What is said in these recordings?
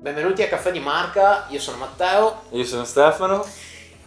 Benvenuti a Caffè di Marca, io sono Matteo, Io sono Stefano.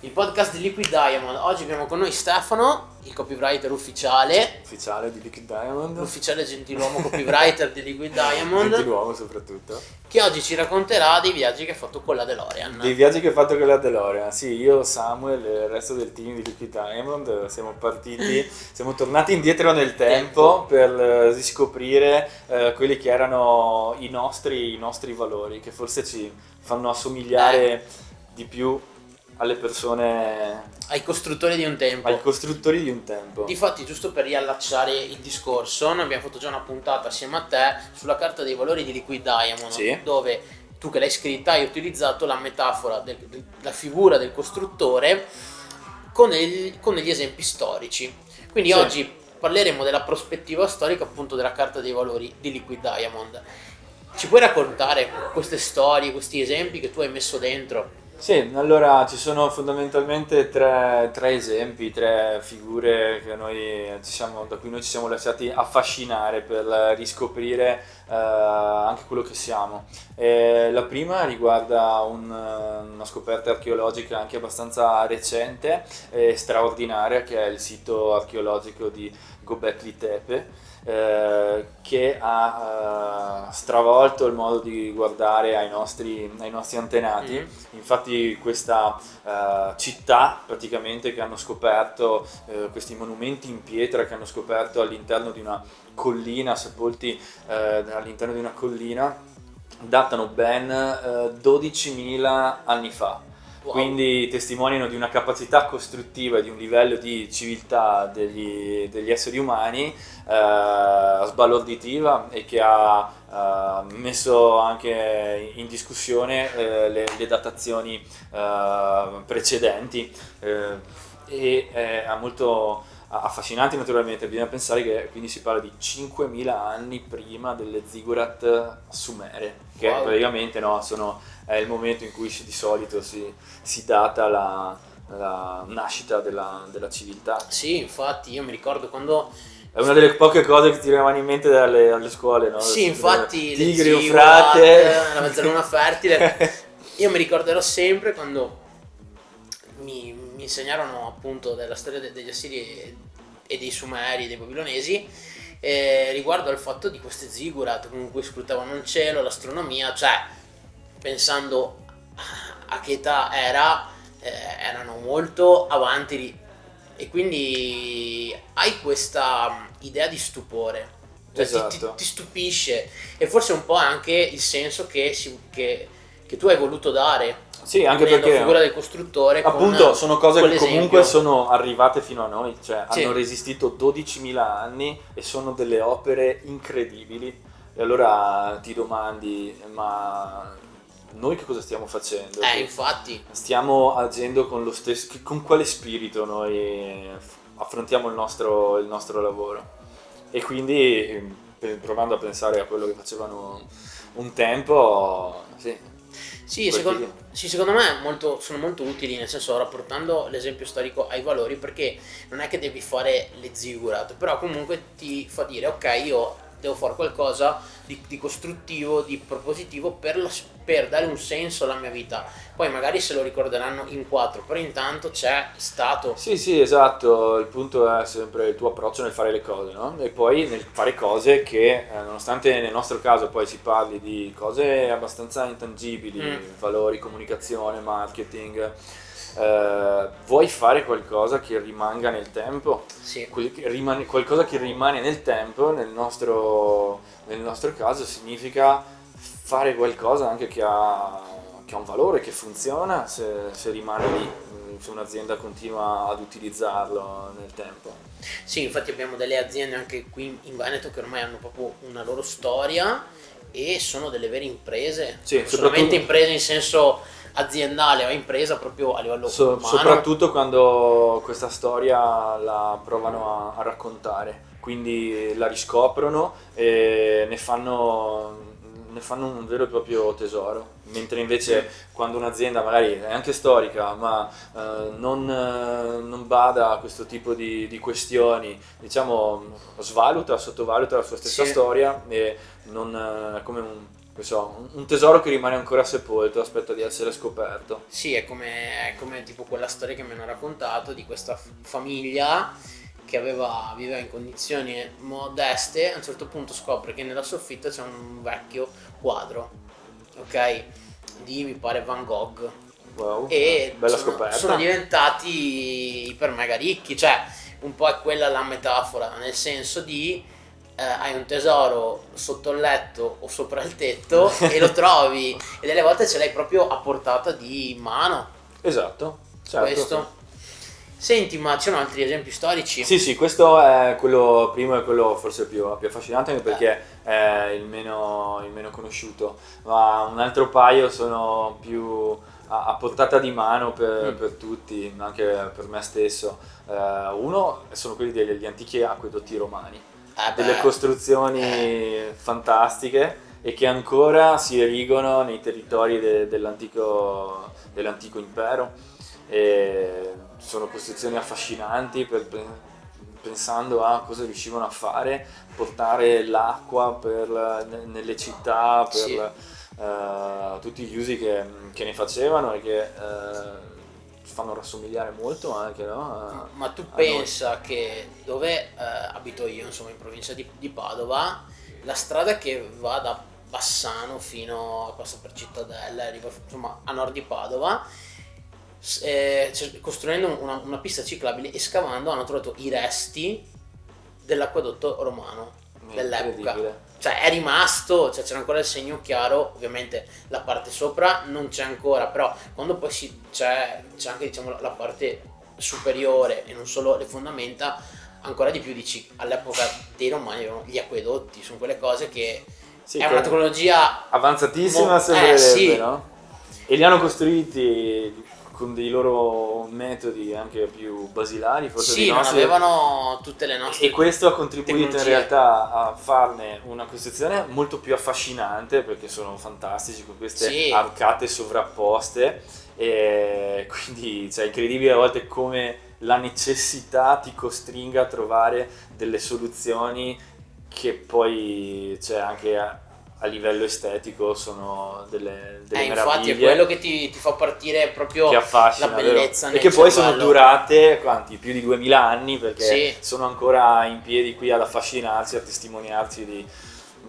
il podcast di Liquid Diamond. Oggi abbiamo con noi Stefano, il copywriter ufficiale, ufficiale di Liquid Diamond. l'ufficiale gentiluomo copywriter di Liquid Diamond, Gentiluomo soprattutto. che oggi ci racconterà dei viaggi che ha fatto con la DeLorean. Dei viaggi che ho fatto con la DeLorean. Sì, io, Samuel e il resto del team di Liquid Diamond eh, siamo partiti, siamo tornati indietro nel tempo per eh, riscoprire eh, quelli che erano i nostri, i nostri valori, che forse ci fanno assomigliare di più alle persone, Ai costruttori di un tempo. ai costruttori di un tempo. Difatti, giusto per riallacciare il discorso, noi abbiamo fatto già una puntata assieme a te sulla carta dei valori di Liquid Diamond, Sì. dove tu che l'hai scritta hai utilizzato la metafora del- della figura del costruttore con, il- con degli esempi storici. Quindi Sì. oggi parleremo della prospettiva storica appunto della carta dei valori di Liquid Diamond. Ci puoi raccontare queste storie, questi esempi che tu hai messo dentro? Sì, allora ci sono fondamentalmente tre, tre esempi, tre figure noi siamo- da cui noi ci siamo lasciati affascinare per riscoprire eh, anche quello che siamo. E la prima riguarda un, una scoperta archeologica anche abbastanza recente e straordinaria che è il sito archeologico di Gobekli Tepe. Eh, che ha eh, stravolto il modo di guardare ai nostri, ai nostri antenati. Mm. Infatti questa eh, città praticamente che hanno scoperto, eh, questi monumenti in pietra che hanno scoperto all'interno di una collina, sepolti eh, all'interno di una collina, datano ben eh, 12.000 anni fa. Wow. Quindi testimoniano di una capacità costruttiva di un livello di civiltà degli, degli esseri umani eh, sbalorditiva e che ha eh, messo anche in discussione eh, le, le datazioni eh, precedenti e è molto affascinante naturalmente, bisogna pensare che quindi si parla di 5.000 anni prima delle ziggurat sumere, che Wow. praticamente no, sono, è il momento in cui si- di solito si, si data la, la nascita della, della civiltà. Sì, infatti io mi ricordo quando È una delle poche cose che ti rimangono in mente dalle, alle scuole, no? Sì, infatti, le Tigri, eufrate. la mezzaluna fertile. Io mi ricorderò sempre quando insegnarono appunto della storia de- degli Assiri e, dei Sumeri e dei Babilonesi eh, riguardo al fatto di queste ziggurat con cui scrutavano il cielo, l'astronomia, cioè pensando a che età era, eh, erano molto avanti lì. E quindi hai questa mm, idea di stupore. Cioè, ti- ti, Esatto. ti stupisce e forse un po' anche il senso che, si- che- che tu hai voluto dare Sì, anche perché la figura del costruttore appunto sono cose che comunque sono arrivate fino a noi, cioè Sì. hanno resistito 12.000 anni e sono delle opere incredibili. E allora ti domandi, ma noi che cosa stiamo facendo? eh infatti Stiamo agendo con lo stesso, con quale spirito noi affrontiamo il nostro, il nostro lavoro? E quindi eh, provando a pensare a quello che facevano un tempo, sì, Sì, secondo, sì, secondo me molto- sono molto utili, nel senso rapportando l'esempio storico ai valori, perché non è che devi fare le ziggurat, però comunque ti fa dire, ok, io devo fare qualcosa di, di costruttivo, di propositivo per, lo- per dare un senso alla mia vita. Poi magari se lo ricorderanno in quattro, però intanto c'è stato. Sì, sì, esatto, il punto è sempre il tuo approccio nel fare le cose, no? E poi nel fare cose che, eh, nonostante nel nostro caso poi si parli di cose abbastanza intangibili, Mm. valori, comunicazione, marketing, eh, vuoi fare qualcosa che rimanga nel tempo? Sì. Che rimane- qualcosa che rimane nel tempo, nel nostro, nel nostro caso, significa fare qualcosa anche che ha, che ha un valore, che funziona se, se rimane lì, mm, se un'azienda continua ad utilizzarlo nel tempo. Sì, infatti abbiamo delle aziende anche qui in Veneto che ormai hanno proprio una loro storia e sono delle vere imprese. Sì, solamente imprese in senso aziendale, ma impresa proprio a livello So- umano. soprattutto quando questa storia la provano a, a raccontare, quindi la riscoprono e ne fanno, ne fanno un vero e proprio tesoro mentre invece quando un'azienda magari è anche storica ma eh, non, eh, non, bada a questo tipo di, di, questioni, diciamo svaluta, sottovaluta la sua stessa sì. storia e non eh, come un so, un tesoro che rimane ancora sepolto, aspetta di essere scoperto. Sì, è come, è come tipo quella storia che mi hanno raccontato di questa f- famiglia che aveva, viveva in condizioni modeste, a un certo punto scopre che nella soffitta c'è un vecchio quadro, ok? Di mi pare Van Gogh. Wow, e bella sono, scoperta. sono diventati iper mega ricchi, cioè un po' è quella la metafora, nel senso di eh, hai un tesoro sotto il letto o sopra il tetto e lo trovi e delle volte ce l'hai proprio a portata di mano. Esatto, certo. Questo. Senti, ma ci sono altri esempi storici? Sì, sì, questo è quello primo e quello forse più, più affascinante anche perché eh. è il meno, il meno, conosciuto, ma un altro paio sono più a, a portata di mano per, mm. per, tutti, anche per me stesso. Uh, uno sono quelli degli antichi acquedotti romani, eh delle costruzioni eh. fantastiche e che ancora si erigono nei territori de, dell'antico, dell'antico impero. E sono costruzioni affascinanti per, pensando a cosa riuscivano a fare, portare l'acqua per, nelle città, per sì. uh, tutti gli usi che, che, ne facevano e che uh, fanno rassomigliare molto anche, no? Ma tu pensa noi. che dove uh, abito io, insomma in provincia di, di, Padova, la strada che va da Bassano fino a passa per Cittadella, arriva insomma a nord di Padova, eh, costruendo una, una, pista ciclabile e scavando hanno trovato i resti dell'acquedotto romano dell'epoca. Cioè è rimasto, cioè, c'era ancora il segno chiaro, ovviamente la parte sopra non c'è ancora, però quando poi si, c'è, c'è anche diciamo, la parte superiore e non solo le fondamenta, ancora di più dici all'epoca dei romani avevano gli acquedotti, sono quelle cose che sì, è una tecnologia avanzatissima mo- sembrerebbe, eh, sì. no? E li hanno costruiti con dei loro metodi anche più basilari, forse sì, non avevano tutte le nostre e questo ha contribuito tecnologie. in realtà a farne una costruzione molto più affascinante perché sono fantastici con queste sì. arcate sovrapposte e quindi cioè, è incredibile a volte come la necessità ti costringa a trovare delle soluzioni che poi cioè, anche a livello estetico sono delle, delle eh. Infatti è quello che ti, ti fa partire proprio affascina, la bellezza. E che poi sono durate quanti? Più di 2000 anni perché sì. sono ancora in piedi qui ad affascinarsi, a testimoniarsi di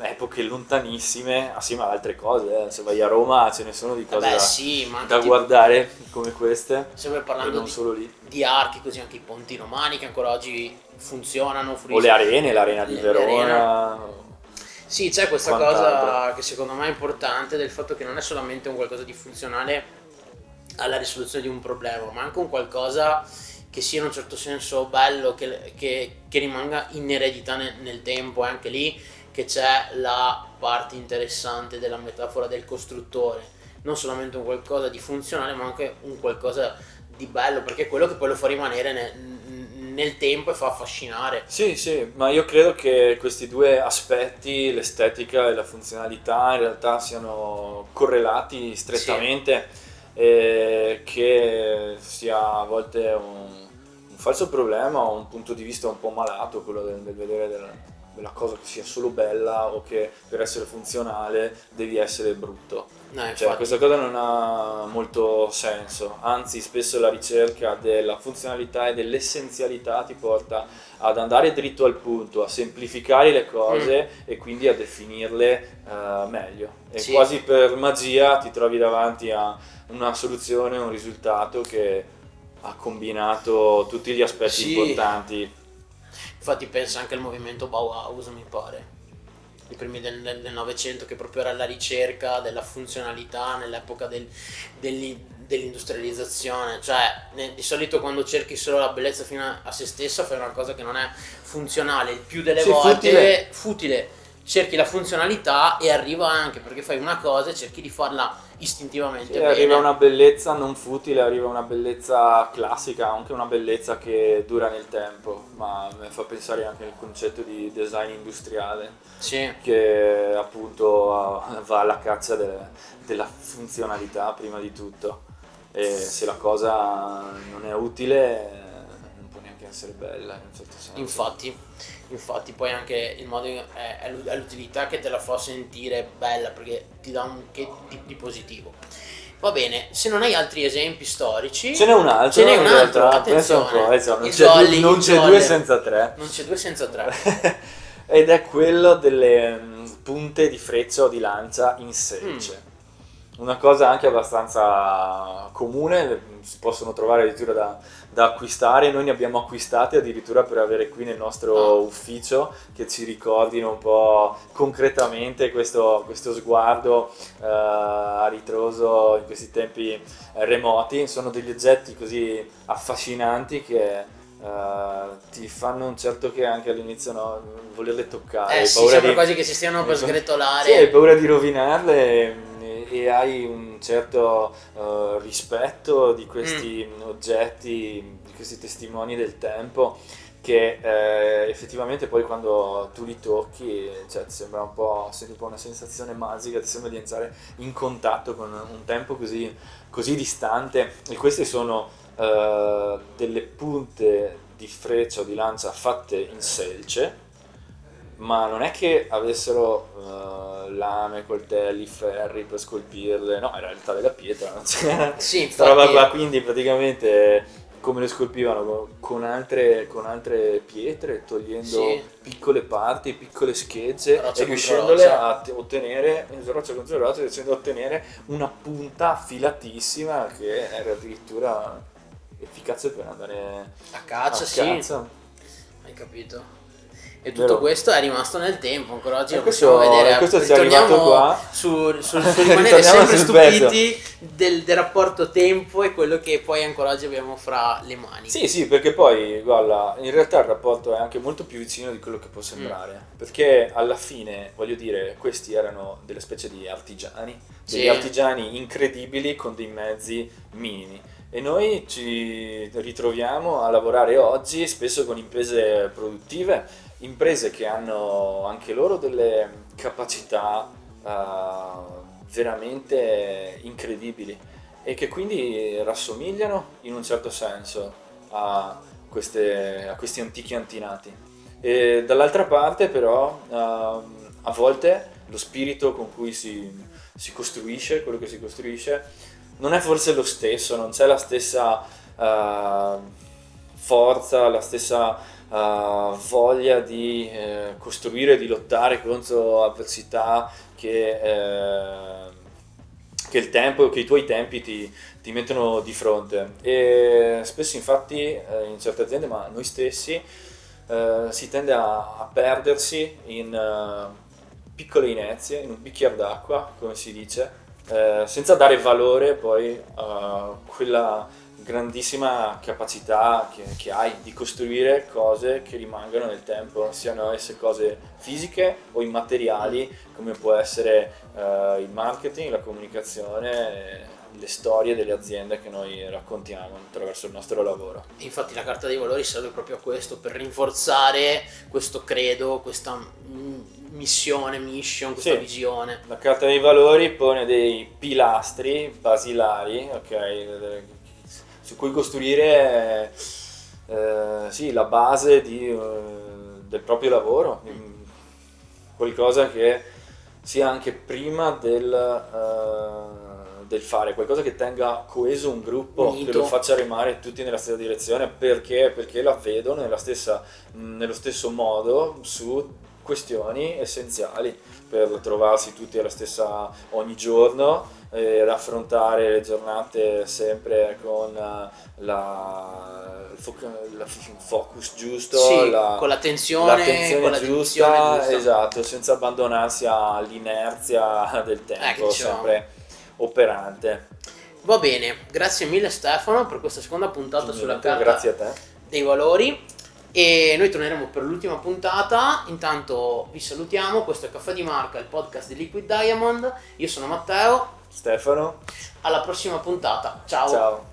epoche lontanissime assieme ad altre cose. Eh. Se vai a Roma ce ne sono di cose Vabbè, da, sì, da guardare come queste. Sempre parlando non di, solo lì. di archi, così anche i ponti romani che ancora oggi funzionano. O le arene, l'arena di le, Verona. Le sì, c'è questa cosa che secondo me è importante del fatto che non è solamente un qualcosa di funzionale alla risoluzione di un problema, ma anche un qualcosa che sia in un certo senso bello, che, che, che rimanga in eredità nel, nel tempo, è anche lì che c'è la parte interessante della metafora del costruttore, non solamente un qualcosa di funzionale, ma anche un qualcosa di bello, perché è quello che poi lo fa rimanere nel, nel tempo e fa affascinare. Sì, sì, ma io credo che questi due aspetti, l'estetica e la funzionalità, in realtà siano correlati strettamente sì. e che sia a volte un, un, falso problema o un punto di vista un po' malato quello del, del vedere del, della cosa che sia solo bella o che per essere funzionale devi essere brutto. No, cioè, questa cosa non ha molto senso, anzi spesso la ricerca della funzionalità e dell'essenzialità ti porta ad andare dritto al punto, a semplificare le cose mm. e quindi a definirle uh, meglio. E sì. quasi per magia ti trovi davanti a una soluzione, un risultato che ha combinato tutti gli aspetti sì. importanti. Infatti pensa anche al movimento Bauhaus, mi pare i primi del Novecento, che proprio era la ricerca della funzionalità nell'epoca del, dell'industrializzazione. Cioè, ne, di solito quando cerchi solo la bellezza fino a, a, se stessa fai una cosa che non è funzionale. Il più delle sì, volte futile. futile cerchi la funzionalità e arriva anche perché fai una cosa e cerchi di farla istintivamente Sì, bene. arriva una bellezza non futile, arriva una bellezza classica, anche una bellezza che dura nel tempo, ma mi fa pensare anche al concetto di design industriale, Sì. che appunto va alla caccia del- della funzionalità prima di tutto. E se la cosa non è utile, non può neanche essere bella in un certo senso. Infatti, infatti poi anche il modo è, è l'u- è l'utilità che te la fa sentire bella perché ti dà un che di, di positivo. Va bene, se non hai altri esempi storici, Ce n'è un altro, Ce n'è un altro, realtà, pensa un attenzione. po', non c'è, jolly, non c'è due senza tre. non c'è due senza tre. Ed è quello delle mm, punte di freccia o di lancia in selce. Una cosa anche abbastanza comune, si possono trovare addirittura da, da acquistare. Noi ne abbiamo acquistate addirittura per avere qui nel nostro Ah. ufficio che ci ricordino un po' concretamente questo, questo sguardo eh, a ritroso in questi tempi eh, remoti. Sono degli oggetti così affascinanti che eh, ti fanno un certo che anche all'inizio no, volerle toccare. Eh sì, sembra di- quasi che si stiano per sgretolare. sì, hai paura di rovinarle e, hai un certo eh, rispetto di questi Mm. oggetti, di questi testimoni del tempo che eh, effettivamente poi quando tu li tocchi cioè, ti sembra un po', senti un po' una sensazione magica, ti sembra di entrare in contatto con un tempo così, così distante e queste sono eh, delle punte di freccia o di lancia fatte in selce ma non è che avessero eh, lame, coltelli, ferri per scolpirle, no, in realtà della pietra, non c'era Sì, questa roba infatti, qua, quindi praticamente come le scolpivano con altre, con altre pietre, togliendo Sì. piccole parti, piccole schegge Roccia e riuscendole a ottenere, roccia contro roccia, riuscendo a ottenere una punta affilatissima che era addirittura efficace per andare a caccia, a sì, caccia. hai capito. E tutto Vero. questo è rimasto nel tempo, ancora oggi E lo questo- possiamo vedere. questo Ritorniamo arrivato qua. Su, su, su rimanere sempre stupiti del, del rapporto tempo e quello che poi ancora oggi abbiamo fra le mani. Sì, sì, perché poi, guarda, in realtà il rapporto è anche molto più vicino di quello che può sembrare. Mm. Perché alla fine, voglio dire, questi erano delle specie di artigiani, degli Sì. artigiani incredibili con dei mezzi minimi. E noi ci ritroviamo a lavorare oggi spesso con imprese produttive, imprese che hanno anche loro delle capacità eh, veramente incredibili e che quindi rassomigliano in un certo senso a, queste- a questi antichi antinati. E dall'altra parte però ehm, a volte lo spirito con cui si, si costruisce, quello che si costruisce, non è forse lo stesso, non c'è la stessa eh, forza, la stessa eh, voglia di eh, costruire, di lottare contro avversità che, eh, che il tempo, che i tuoi tempi ti, ti mettono di fronte. E spesso infatti eh, in certe aziende, ma noi stessi, eh, si tende a, a perdersi in eh, piccole inezie, in un bicchiere d'acqua, come si dice, eh, senza dare valore poi a quella grandissima capacità che, che hai di costruire cose che rimangano nel tempo, siano esse cose fisiche o immateriali, come può essere eh, il marketing, la comunicazione, le storie delle aziende che noi raccontiamo attraverso il nostro lavoro. Infatti la carta dei valori serve proprio a questo, per rinforzare questo credo, questa mm, missione, mission, questa Sì. visione. La carta dei valori pone dei pilastri basilari, ok, su cui costruire eh, sì, la base di, eh, del proprio lavoro, qualcosa che sia anche prima del, eh, del fare, qualcosa che tenga coeso un gruppo, Unito. che lo faccia remare tutti nella stessa direzione, perché, perché la vedono nella stessa, mh, nello stesso modo su questioni essenziali per trovarsi tutti alla stessa ogni giorno ed affrontare le giornate sempre con eh, la, il la- focus giusto, sì, la, con l'attenzione, l'attenzione con giusta, giusta. esatto, senza abbandonarsi all'inerzia del che tempo, dicevamo. sempre operante. Va bene, grazie mille Stefano per questa seconda puntata sulla Niente, carta Grazie a te. dei valori. E noi torneremo per l'ultima puntata. Intanto vi salutiamo. Questo è Caffè di Marca, il podcast di Liquid Diamond. Io sono Matteo. Stefano. Alla prossima puntata. Ciao. Ciao.